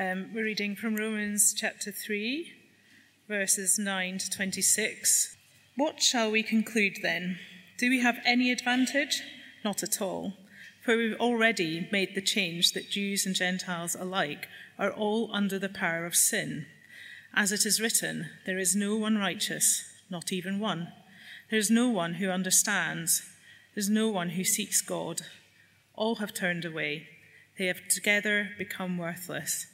Um, we're reading from Romans chapter 3, verses 9 to 26. What shall we conclude then? Do we have any advantage? Not at all. For we've already made the change that Jews and Gentiles alike are all under the power of sin. As it is written, there is no one righteous, not even one. There is no one who understands. There is no one who seeks God. All have turned away. They have together become worthless.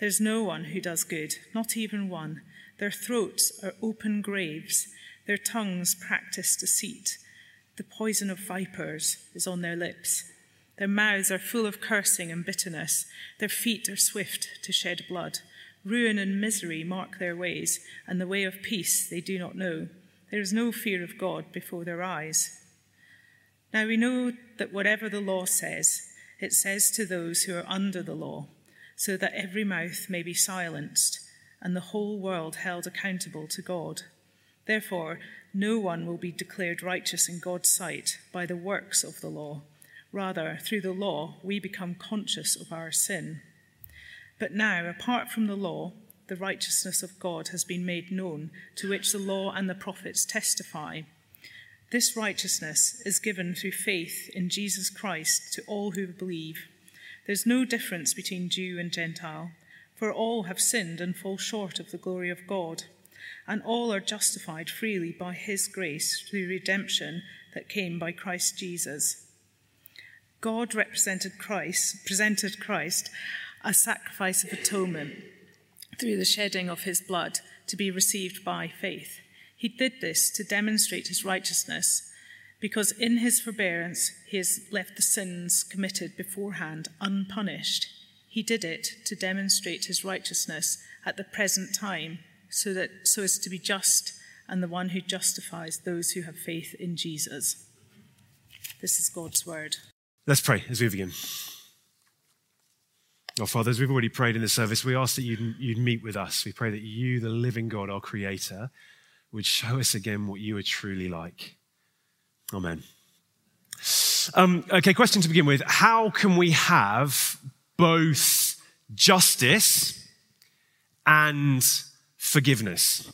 There's no one who does good, not even one. Their throats are open graves, their tongues practice deceit. The poison of vipers is on their lips. Their mouths are full of cursing and bitterness. Their feet are swift to shed blood. Ruin and misery mark their ways, and the way of peace they do not know. There is no fear of God before their eyes. Now we know that whatever the law says, it says to those who are under the law so that every mouth may be silenced and the whole world held accountable to God. Therefore, no one will be declared righteous in God's sight by the works of the law. Rather, through the law, we become conscious of our sin. But now, apart from the law, the righteousness of God has been made known, to which the law and the prophets testify. This righteousness is given through faith in Jesus Christ to all who believe. There's no difference between Jew and Gentile, for all have sinned and fall short of the glory of God, and all are justified freely by his grace through redemption that came by Christ Jesus. God represented Christ, presented Christ a sacrifice of atonement through the shedding of his blood to be received by faith. He did this to demonstrate his righteousness because in his forbearance he has left the sins committed beforehand unpunished. He did it to demonstrate his righteousness at the present time, so that so as to be just and the one who justifies those who have faith in Jesus. This is God's word. Let's pray as we begin. Oh, Father, as we've already prayed in the service, we ask that you'd, you'd meet with us. We pray that you, the living God, our Creator, would show us again what you are truly like. Amen. Um, okay, question to begin with. How can we have both justice and forgiveness?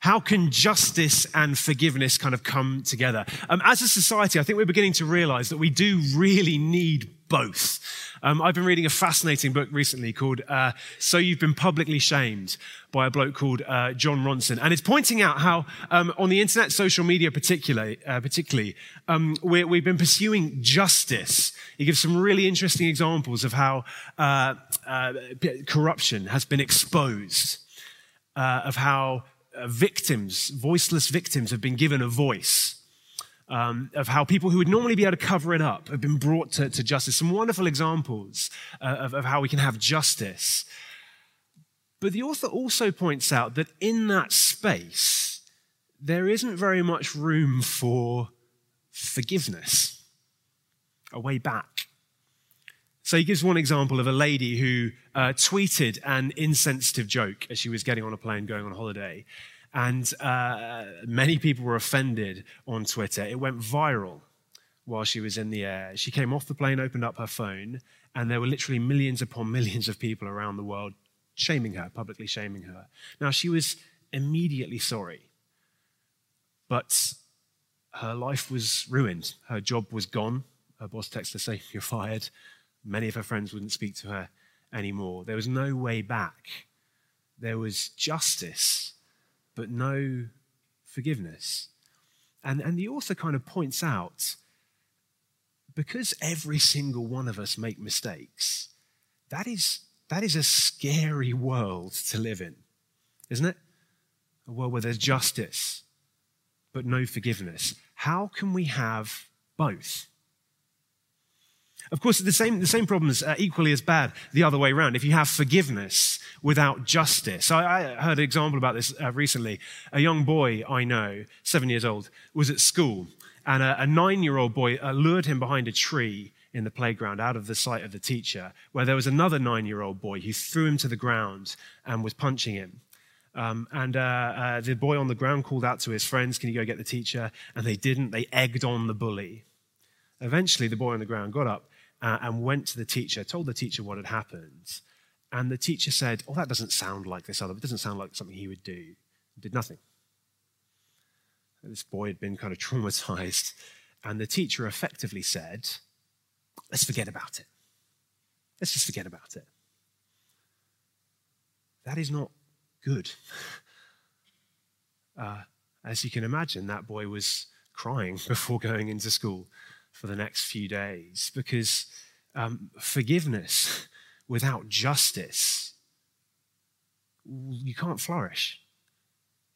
How can justice and forgiveness kind of come together? Um, as a society, I think we're beginning to realize that we do really need both. Um, I've been reading a fascinating book recently called uh, So You've Been Publicly Shamed by a bloke called uh, Jon Ronson. And it's pointing out how um, on the internet, social media particularly, uh, particularly um, we have been pursuing justice. He gives some really interesting examples of how uh, uh, corruption has been exposed, uh, of how victims, voiceless victims, have been given a voice um, of how people who would normally be able to cover it up have been brought to, to justice. Some wonderful examples uh, of, of how we can have justice. But the author also points out that in that space, there isn't very much room for forgiveness, a way back. So he gives one example of a lady who uh, tweeted an insensitive joke as she was getting on a plane going on holiday. And uh, many people were offended on Twitter. It went viral while she was in the air. She came off the plane, opened up her phone, and there were literally millions upon millions of people around the world shaming her, publicly shaming her. Now, she was immediately sorry, but her life was ruined. Her job was gone. Her boss texted her saying, You're fired. Many of her friends wouldn't speak to her anymore. There was no way back. There was justice but no forgiveness. And, and the author kind of points out because every single one of us make mistakes, that is, that is a scary world to live in, isn't it? A world where there's justice, but no forgiveness. How can we have both? Of course, the same, the same problems are equally as bad the other way around. If you have forgiveness without justice. I, I heard an example about this uh, recently. A young boy I know, seven years old, was at school, and a, a nine year old boy uh, lured him behind a tree in the playground out of the sight of the teacher, where there was another nine year old boy who threw him to the ground and was punching him. Um, and uh, uh, the boy on the ground called out to his friends, Can you go get the teacher? And they didn't. They egged on the bully. Eventually, the boy on the ground got up uh, and went to the teacher, told the teacher what had happened. And the teacher said, Oh, that doesn't sound like this other, it doesn't sound like something he would do. Did nothing. This boy had been kind of traumatized. And the teacher effectively said, Let's forget about it. Let's just forget about it. That is not good. Uh, as you can imagine, that boy was crying before going into school for the next few days because um, forgiveness without justice, you can't flourish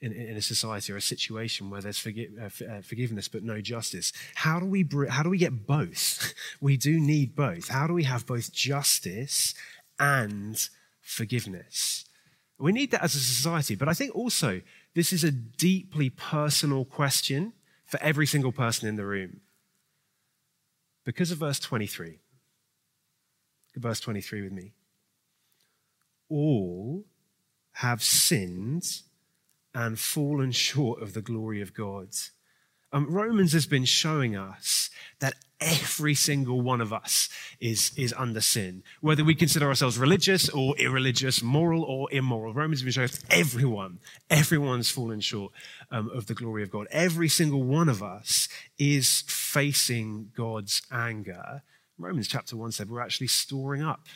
in, in a society or a situation where there's forgi- uh, uh, forgiveness but no justice. How do we br- how do we get both? we do need both. How do we have both justice and forgiveness? We need that as a society, but I think also this is a deeply personal question for every single person in the room. Because of verse 23. Verse 23 with me. All have sinned and fallen short of the glory of God. Um, Romans has been showing us that every single one of us is, is under sin, whether we consider ourselves religious or irreligious, moral or immoral. Romans has been showing us everyone, everyone's fallen short um, of the glory of God. Every single one of us is facing God's anger. Romans chapter 1 said we're actually storing up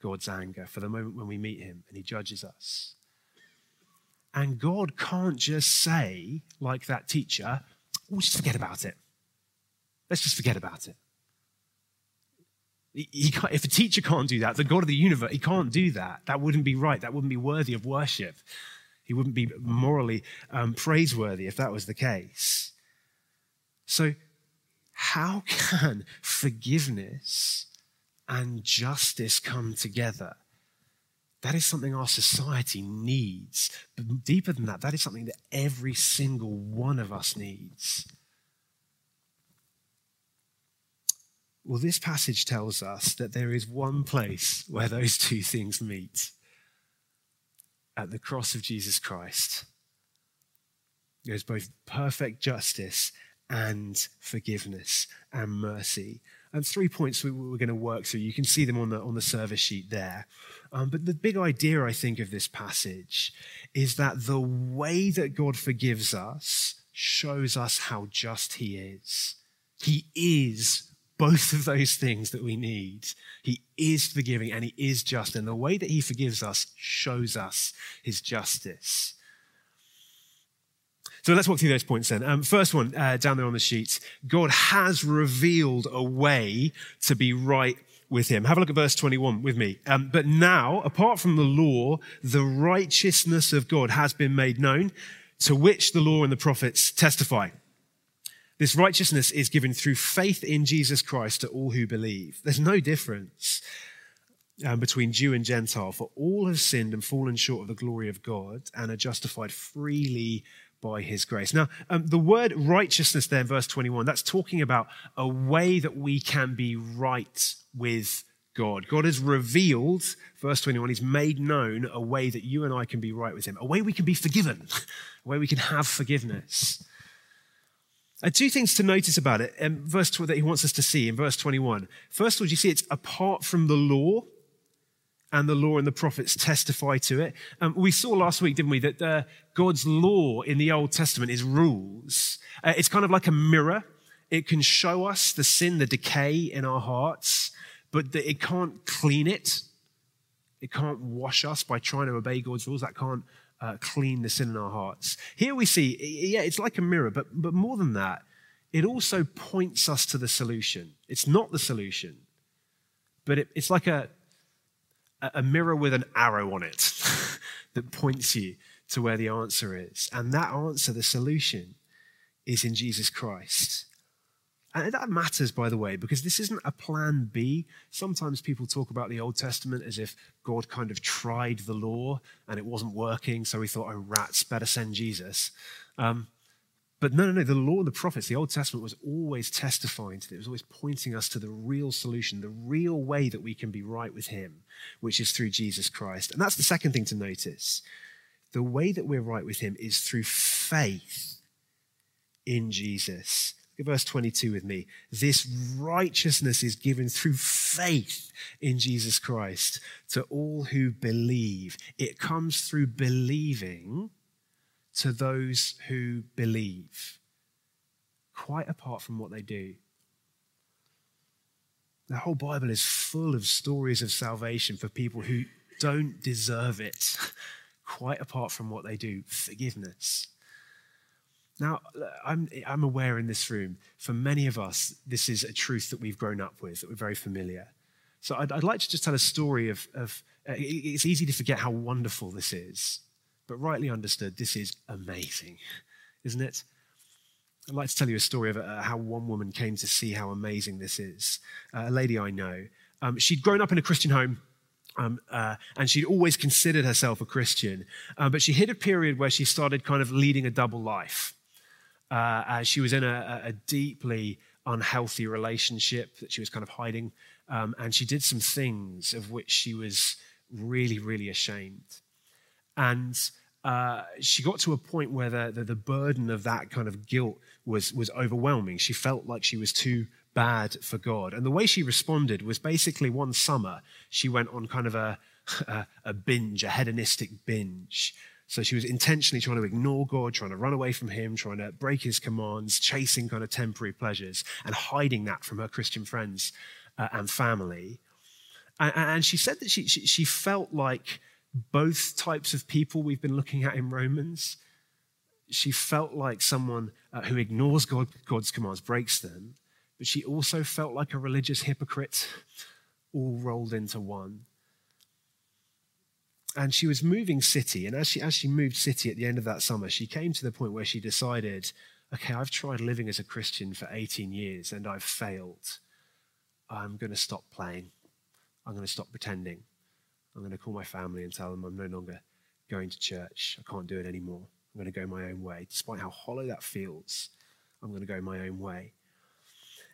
God's anger for the moment when we meet him and he judges us. And God can't just say, like that teacher, oh, just forget about it. Let's just forget about it. If a teacher can't do that, the God of the universe, he can't do that. That wouldn't be right. That wouldn't be worthy of worship. He wouldn't be morally um, praiseworthy if that was the case. So, how can forgiveness and justice come together? That is something our society needs. But deeper than that, that is something that every single one of us needs. Well, this passage tells us that there is one place where those two things meet at the cross of Jesus Christ. There's both perfect justice and forgiveness and mercy. And three points we, are going to work through. You can see them on the, on the service sheet there. Um, but the big idea, I think, of this passage is that the way that God forgives us shows us how just He is. He is both of those things that we need. He is forgiving and He is just. And the way that He forgives us shows us His justice. So let's walk through those points then. Um, first one, uh, down there on the sheet. God has revealed a way to be right with him. Have a look at verse 21 with me. Um, but now, apart from the law, the righteousness of God has been made known, to which the law and the prophets testify. This righteousness is given through faith in Jesus Christ to all who believe. There's no difference um, between Jew and Gentile, for all have sinned and fallen short of the glory of God and are justified freely by his grace. Now, um, the word righteousness there in verse 21, that's talking about a way that we can be right with God. God has revealed, verse 21, He's made known a way that you and I can be right with Him, a way we can be forgiven, a way we can have forgiveness. And two things to notice about it, in verse that he wants us to see in verse 21. First of all, you see it's apart from the law, and the law and the prophets testify to it. Um, we saw last week, didn't we, that uh, God's law in the Old Testament is rules. Uh, it's kind of like a mirror. It can show us the sin, the decay in our hearts, but the, it can't clean it. It can't wash us by trying to obey God's rules. That can't uh, clean the sin in our hearts. Here we see, yeah, it's like a mirror, but, but more than that, it also points us to the solution. It's not the solution, but it, it's like a, a mirror with an arrow on it that points you to where the answer is. And that answer, the solution, is in Jesus Christ. And that matters, by the way, because this isn't a plan B. Sometimes people talk about the Old Testament as if God kind of tried the law and it wasn't working, so he thought, oh, rats, better send Jesus. Um, but no, no, no, the law and the prophets, the Old Testament was always testifying to it. It was always pointing us to the real solution, the real way that we can be right with Him, which is through Jesus Christ. And that's the second thing to notice. The way that we're right with Him is through faith in Jesus verse 22 with me. This righteousness is given through faith in Jesus Christ to all who believe. It comes through believing to those who believe, quite apart from what they do. The whole Bible is full of stories of salvation for people who don't deserve it, quite apart from what they do forgiveness. Now, I'm, I'm aware in this room, for many of us, this is a truth that we've grown up with, that we're very familiar. So I'd, I'd like to just tell a story of, of uh, it's easy to forget how wonderful this is, but rightly understood, this is amazing, isn't it? I'd like to tell you a story of uh, how one woman came to see how amazing this is. Uh, a lady I know. Um, she'd grown up in a Christian home. Um, uh, and she'd always considered herself a Christian, uh, but she hit a period where she started kind of leading a double life. Uh, she was in a, a, deeply unhealthy relationship that she was kind of hiding, um, and she did some things of which she was really, really ashamed. And uh, she got to a point where the, the, the, burden of that kind of guilt was, was overwhelming. She felt like she was too bad for God. And the way she responded was basically one summer, she went on kind of a, a, a binge, a hedonistic binge. So she was intentionally trying to ignore God, trying to run away from Him, trying to break His commands, chasing kind of temporary pleasures, and hiding that from her Christian friends uh, and family. And, she said that she, she, she felt like both types of people we've been looking at in Romans. She felt like someone uh, who ignores God, God's commands, breaks them, but she also felt like a religious hypocrite, all rolled into one and she was moving city. And as she, as she moved city at the end of that summer, she came to the point where she decided, okay, I've tried living as a Christian for 18 years and I've failed. I'm going to stop playing. I'm going to stop pretending. I'm going to call my family and tell them I'm no longer going to church. I can't do it anymore. I'm going to go my own way. Despite how hollow that feels, I'm going to go my own way.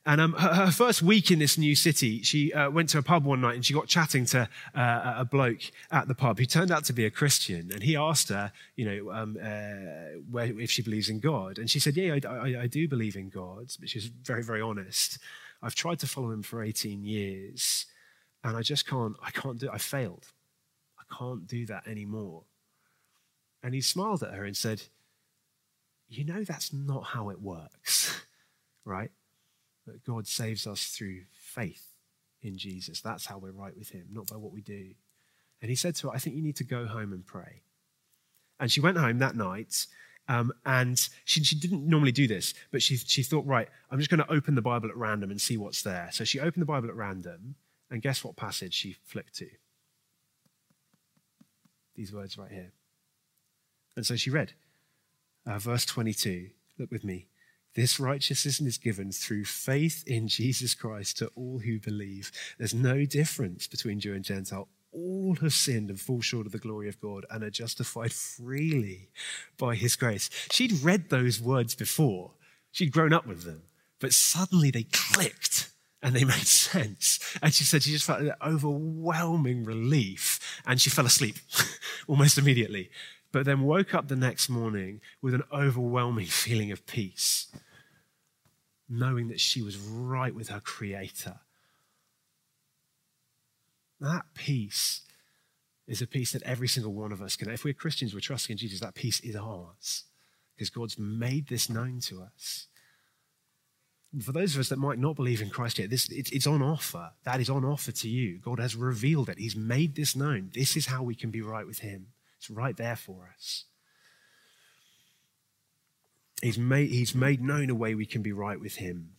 And um, her, her, first week in this new city, she uh, went to a pub one night and she got chatting to uh, a bloke at the pub who turned out to be a Christian. And he asked her, you know, um, uh, where, if she believes in God. And she said, Yeah, I, I, I do believe in God. But she was very, very honest. I've tried to follow him for 18 years and I just can't, I can't do it. I failed. I can't do that anymore. And he smiled at her and said, You know, that's not how it works, right? that God saves us through faith in Jesus. That's how we're right with Him, not by what we do. And he said to her, I think you need to go home and pray. And she went home that night, um, and she, she, didn't normally do this, but she, she thought, right, I'm just going to open the Bible at random and see what's there. So she opened the Bible at random, and guess what passage she flipped to? These words right here. And so she read uh, verse 22. Look with me. This righteousness is given through faith in Jesus Christ to all who believe. There's no difference between Jew and Gentile. All have sinned and fall short of the glory of God and are justified freely by his grace. She'd read those words before, she'd grown up with them, but suddenly they clicked and they made sense. And she said she just felt an overwhelming relief and she fell asleep almost immediately but then woke up the next morning with an overwhelming feeling of peace, knowing that she was right with her Creator. That peace is a peace that every single one of us can. If we're Christians, we're trusting in Jesus, that peace is ours because God's made this known to us. For those of us that might not believe in Christ yet, this, it's, it's on offer. That is on offer to you. God has revealed it. He's made this known. This is how we can be right with Him. It's right there for us. He's made, he's made known a way we can be right with Him.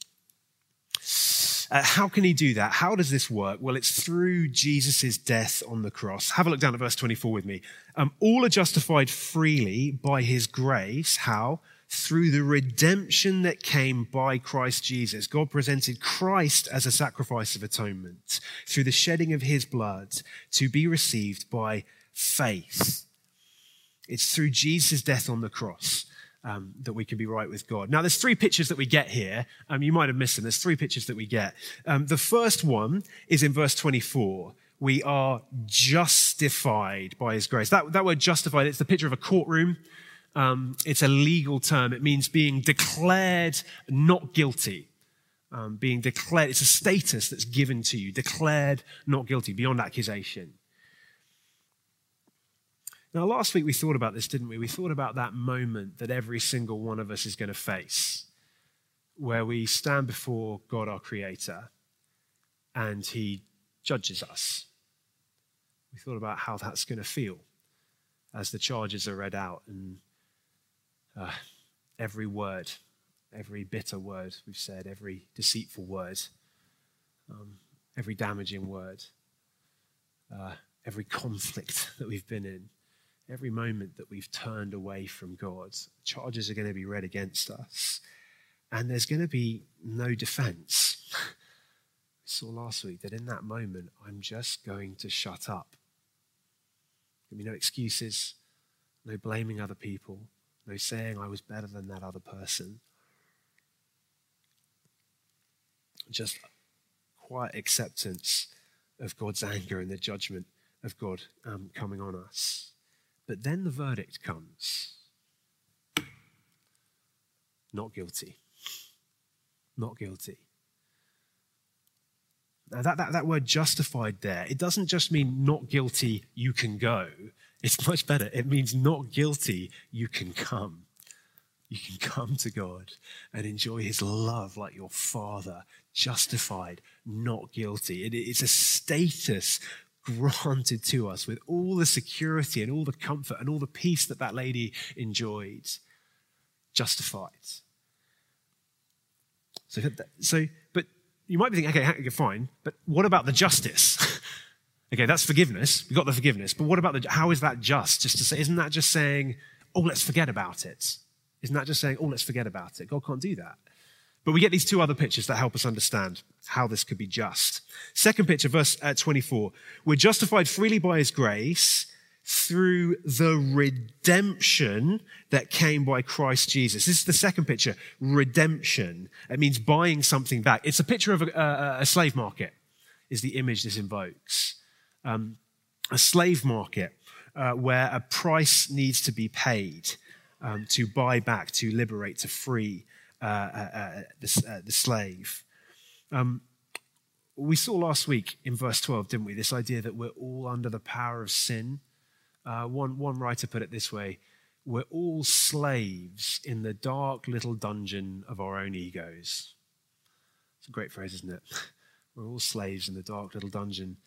Uh, how can he do that? How does this work? Well, it's through Jesus' death on the cross. Have a look down at verse 24 with me. Um, all are justified freely by his grace. How? Through the redemption that came by Christ Jesus. God presented Christ as a sacrifice of atonement through the shedding of his blood to be received by faith. It's through Jesus' death on the cross um, that we can be right with God. Now, there's three pictures that we get here. Um, you might have missed them. There's three pictures that we get. Um, the first one is in verse 24. We are justified by his grace. That, that word justified, it's the picture of a courtroom. Um, it's a legal term. It means being declared not guilty. Um, being declared, it's a status that's given to you, declared not guilty, beyond accusation. Now, last week we thought about this, didn't we? We thought about that moment that every single one of us is going to face, where we stand before God, our Creator, and He judges us. We thought about how that's going to feel as the charges are read out and uh, every word, every bitter word we've said, every deceitful word, um, every damaging word, uh, every conflict that we've been in, every moment that we've turned away from God, charges are going to be read against us. And there's going to be no defense. we saw last week that in that moment, I'm just going to shut up. There'll be no excuses, no blaming other people, no saying I was better than that other person. Just quiet acceptance of God's anger and the judgment of God um, coming on us. But then the verdict comes not guilty. Not guilty. Now, that, that, that word justified there, it doesn't just mean not guilty, you can go. It's much better. It means not guilty, you can come. You can come to God and enjoy his love like your father, justified, not guilty. It, it's a status granted to us with all the security and all the comfort and all the peace that that lady enjoyed. Justified. So, so you might be thinking, okay, you're fine, but what about the justice? Okay, that's forgiveness. We got the forgiveness. But what about the, how is that just? Just to say, isn't that just saying, oh, let's forget about it? Isn't that just saying, oh, let's forget about it? God can't do that. But we get these two other pictures that help us understand how this could be just. Second picture, verse uh, 24. We're justified freely by his grace through the redemption that came by Christ Jesus. This is the second picture, redemption. It means buying something back. It's a picture of a, a, slave market, is the image this invokes um, a slave market uh, where a price needs to be paid um, to buy back, to liberate, to free uh, uh, uh the, uh, the, slave. Um, we saw last week in verse 12, didn't we? This idea that we're all under the power of sin. Uh, one, one writer put it this way we're all slaves in the dark little dungeon of our own egos. It's a great phrase, isn't it? We're all slaves in the dark little dungeon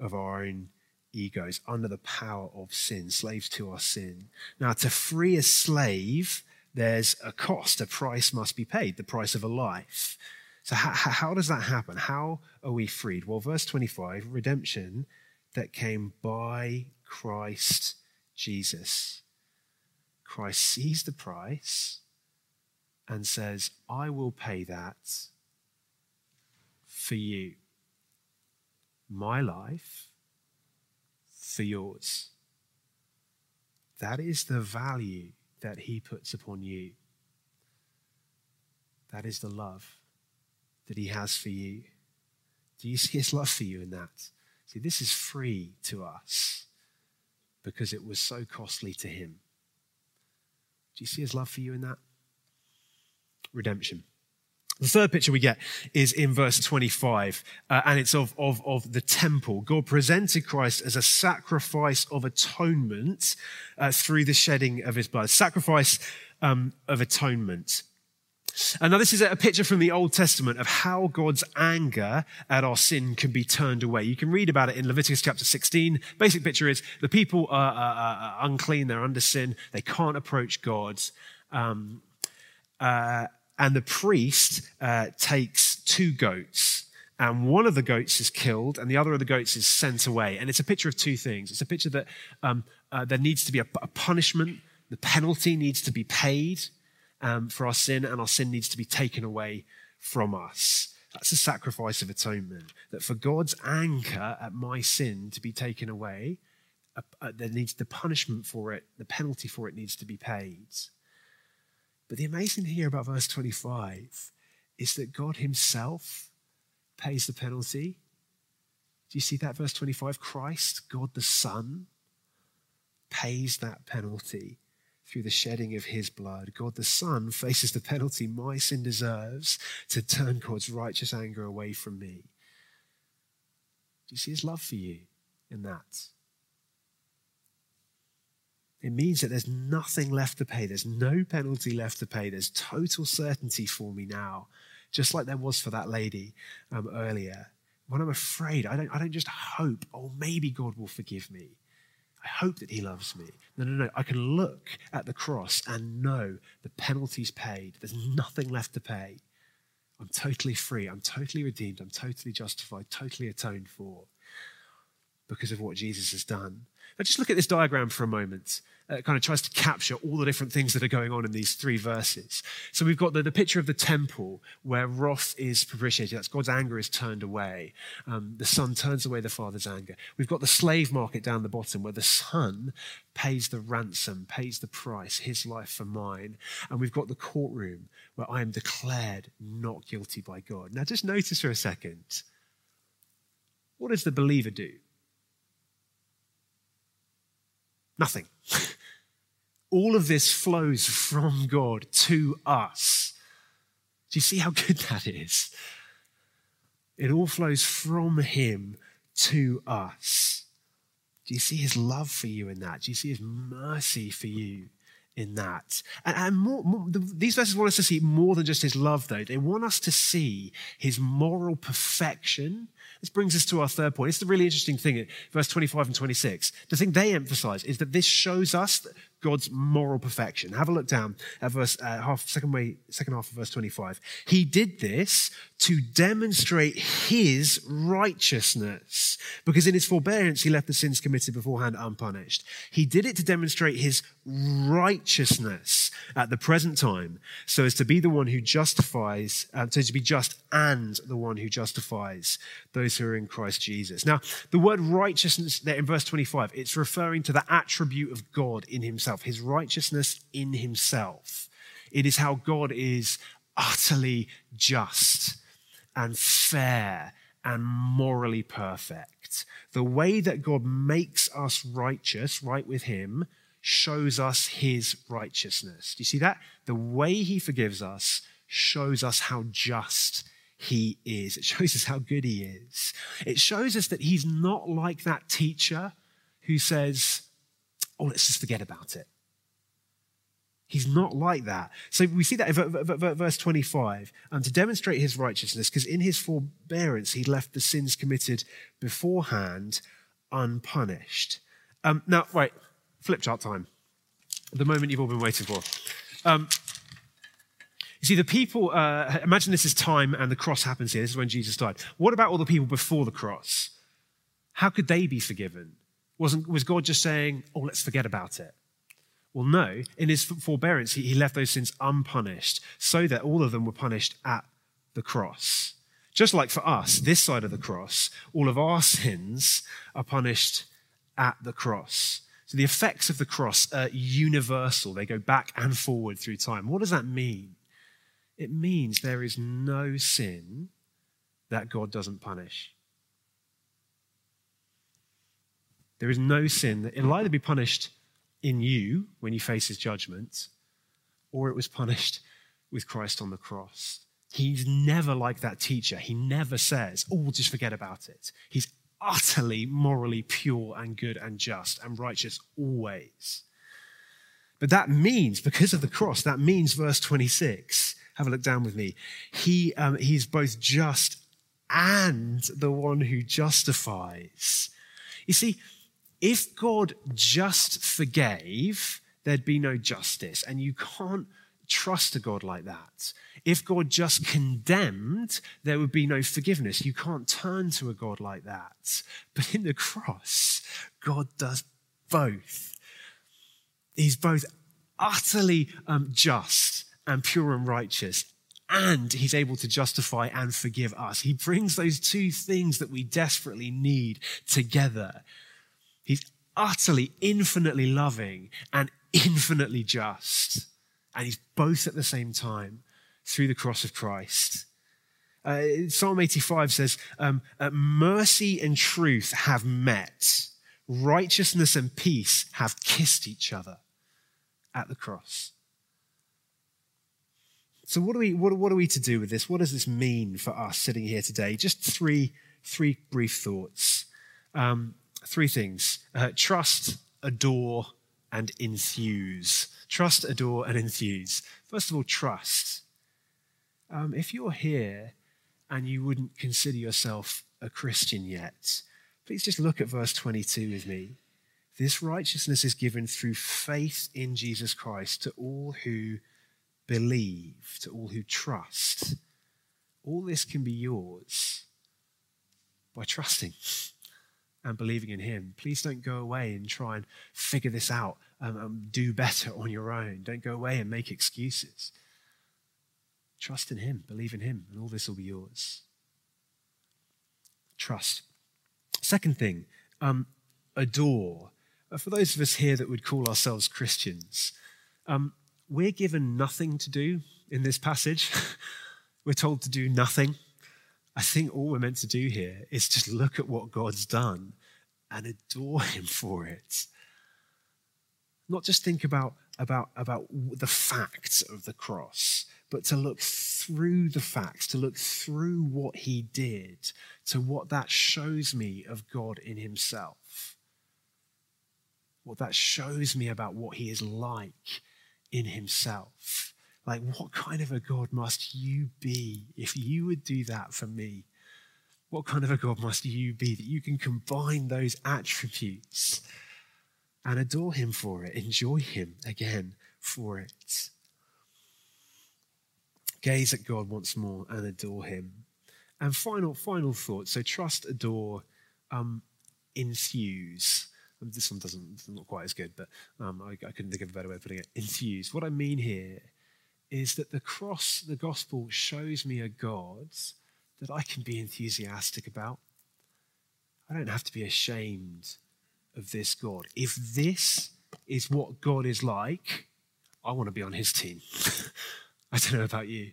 of our own egos, under the power of sin, slaves to our sin. Now, to free a slave, there's a cost, a price must be paid, the price of a life. So, how, how does that happen? How are we freed? Well, verse 25 redemption that came by Christ Jesus. Christ sees the price and says, I will pay that for you my life for yours. That is the value that he puts upon you. That is the love that he has for you. Do you see his love for you in that? See, this is free to us because it was so costly to him. Do you see his love for you in that? Redemption. The third picture we get is in verse 25, uh, and it's of, of, of the temple. God presented Christ as a sacrifice of atonement uh, through the shedding of his blood. Sacrifice um, of atonement. And now this is a picture from the Old Testament of how God's anger at our sin can be turned away. You can read about it in Leviticus chapter 16. Basic picture is the people are, are, are unclean, they're under sin, they can't approach God. Um, uh, and the priest uh, takes two goats and one of the goats is killed and the other of the goats is sent away and it's a picture of two things it's a picture that um, uh, there needs to be a, a, punishment the penalty needs to be paid um, for our sin and our sin needs to be taken away from us that's a sacrifice of atonement that for god's anger at my sin to be taken away uh, uh there needs the punishment for it the penalty for it needs to be paid but the amazing thing here about verse 25 is that God Himself pays the penalty. Do you see that, verse 25? Christ, God the Son, pays that penalty through the shedding of his blood. God the Son faces the penalty my sin deserves to turn God's righteous anger away from me. Do you see his love for you in that? It means that there's nothing left to pay. There's no penalty left to pay. There's total certainty for me now, just like there was for that lady um, earlier. When I'm afraid, I don't, I don't just hope, oh, maybe God will forgive me. I hope that he loves me. No, no, no. I can look at the cross and know the penalty's paid. There's nothing left to pay. I'm totally free. I'm totally redeemed. I'm totally justified, totally atoned for because of what Jesus has done. Now, just look at this diagram for a moment. Uh, kind of tries to capture all the different things that are going on in these three verses. So we've got the, the picture of the temple where wrath is propitiated. That's God's anger is turned away. Um, the son turns away the father's anger. We've got the slave market down the bottom where the son pays the ransom, pays the price, his life for mine. And we've got the courtroom where I am declared not guilty by God. Now just notice for a second. What does the believer do? Nothing. All of this flows from God to us. Do you see how good that is? It all flows from Him to us. Do you see His love for you in that? Do you see His mercy for you in that? And, and more, more, these verses want us to see more than just His love, though. They want us to see His moral perfection this brings us to our third point. It's the really interesting thing, verse 25 and 26. The thing they emphasize is that this shows us God's moral perfection. Have a look down at verse uh, half second way second half of verse 25. He did this to demonstrate his righteousness because in his forbearance he left the sins committed beforehand unpunished. He did it to demonstrate his righteousness at the present time so as to be the one who justifies uh, so to be just and the one who justifies those who are in Christ Jesus. Now, the word righteousness there in verse 25, it's referring to the attribute of God in himself himself, his righteousness in himself. It is how God is utterly just and fair and morally perfect. The way that God makes us righteous, right with him, shows us his righteousness. Do you see that? The way he forgives us shows us how just he is. It shows us how good he is. It shows us that he's not like that teacher who says, oh, let's just forget about it. He's not like that. So we see that in verse 25. Um, to demonstrate his righteousness, because in his forbearance he left the sins committed beforehand unpunished. Um, now, right, flip chart time. The moment you've all been waiting for. Um, you see, the people, uh, imagine this is time and the cross happens here. This is when Jesus died. What about all the people before the cross? How could they be forgiven? Wasn't, was God just saying, oh, let's forget about it? Well, no. In his forbearance, he, he left those sins unpunished so that all of them were punished at the cross. Just like for us, this side of the cross, all of our sins are punished at the cross. So the effects of the cross are universal, they go back and forward through time. What does that mean? It means there is no sin that God doesn't punish. There is no sin that it'll either be punished in you when you face his judgment, or it was punished with Christ on the cross. He's never like that teacher. He never says, oh, we'll just forget about it. He's utterly morally pure and good and just and righteous always. But that means, because of the cross, that means verse 26. Have a look down with me. He, um, he's both just and the one who justifies. You see, if God just forgave, there'd be no justice. And you can't trust a God like that. If God just condemned, there would be no forgiveness. You can't turn to a God like that. But in the cross, God does both. He's both utterly um, just and pure and righteous, and he's able to justify and forgive us. He brings those two things that we desperately need together. He's utterly, infinitely loving and infinitely just. And he's both at the same time through the cross of Christ. Uh, Psalm 85 says, um, Mercy and truth have met, righteousness and peace have kissed each other. at the cross. So, what are, we, what, what are we to do with this? What does this mean for us sitting here today? Just three, three brief thoughts. Um, three things uh, trust, adore, and enthuse. Trust, adore, and enthuse. First of all, trust. Um, if you're here and you wouldn't consider yourself a Christian yet, please just look at verse 22 with me. This righteousness is given through faith in Jesus Christ to all who believe, to all who trust. All this can be yours by trusting and believing in Him. Please don't go away and try and figure this out and, and do better on your own. Don't go away and make excuses. Trust in Him, believe in Him, and all this will be yours. Trust. Second thing, um, adore. Uh, for those of us here that would call ourselves Christians, um, we're given nothing to do in this passage. we're told to do nothing. I think all we're meant to do here is just look at what God's done and adore Him for it. Not just think about, about, about the facts of the cross, but to look through the facts, to look through what He did, to what that shows me of God in Himself. What that shows me about what He is like in himself. Like, what kind of a God must you be if you would do that for me? What kind of a God must you be that you can combine those attributes and adore him for it, enjoy him again for it? Gaze at God once more and adore him. And final, final thought. So trust, adore, um, enthuse. This one doesn't not quite as good, but um, I, I couldn't think of a better way of putting it. Enthused. What I mean here is that the cross, the gospel, shows me a God that I can be enthusiastic about. I don't have to be ashamed of this God. If this is what God is like, I want to be on his team. I don't know about you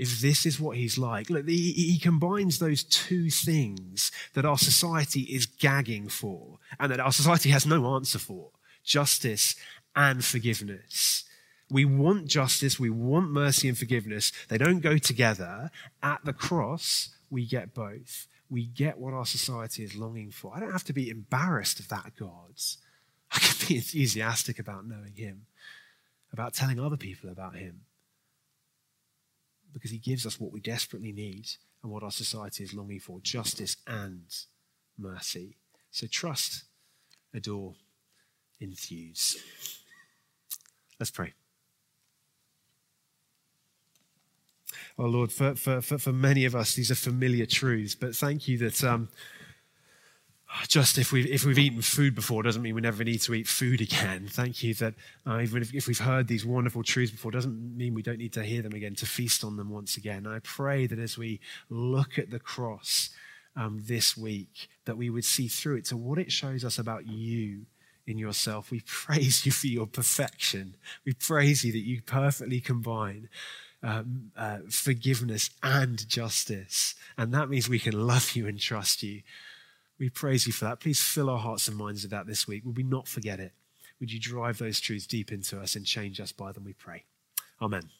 if this is what he's like. Look, he, he, combines those two things that our society is gagging for and that our society has no answer for justice and forgiveness. We want justice, we want mercy and forgiveness. They don't go together. At the cross, we get both. We get what our society is longing for. I don't have to be embarrassed of that God. I can be enthusiastic about knowing Him, about telling other people about Him because he gives us what we desperately need and what our society is longing for justice and mercy. So trust, adore, enthuse. Let's pray. Oh Lord, for, for, for, for many of us, these are familiar truths, but thank you that. Um, just if we've, if we've eaten food before doesn't mean we never need to eat food again. Thank you that uh, even if, if, we've heard these wonderful truths before doesn't mean we don't need to hear them again, to feast on them once again. I pray that as we look at the cross um, this week, that we would see through it to what it shows us about you in yourself. We praise you for your perfection. We praise you that you perfectly combine um, uh, forgiveness and justice. And that means we can love you and trust you. We praise you for that. Please fill our hearts and minds with that this week. Would we not forget it? Would you drive those truths deep into us and change us by them, we pray. Amen.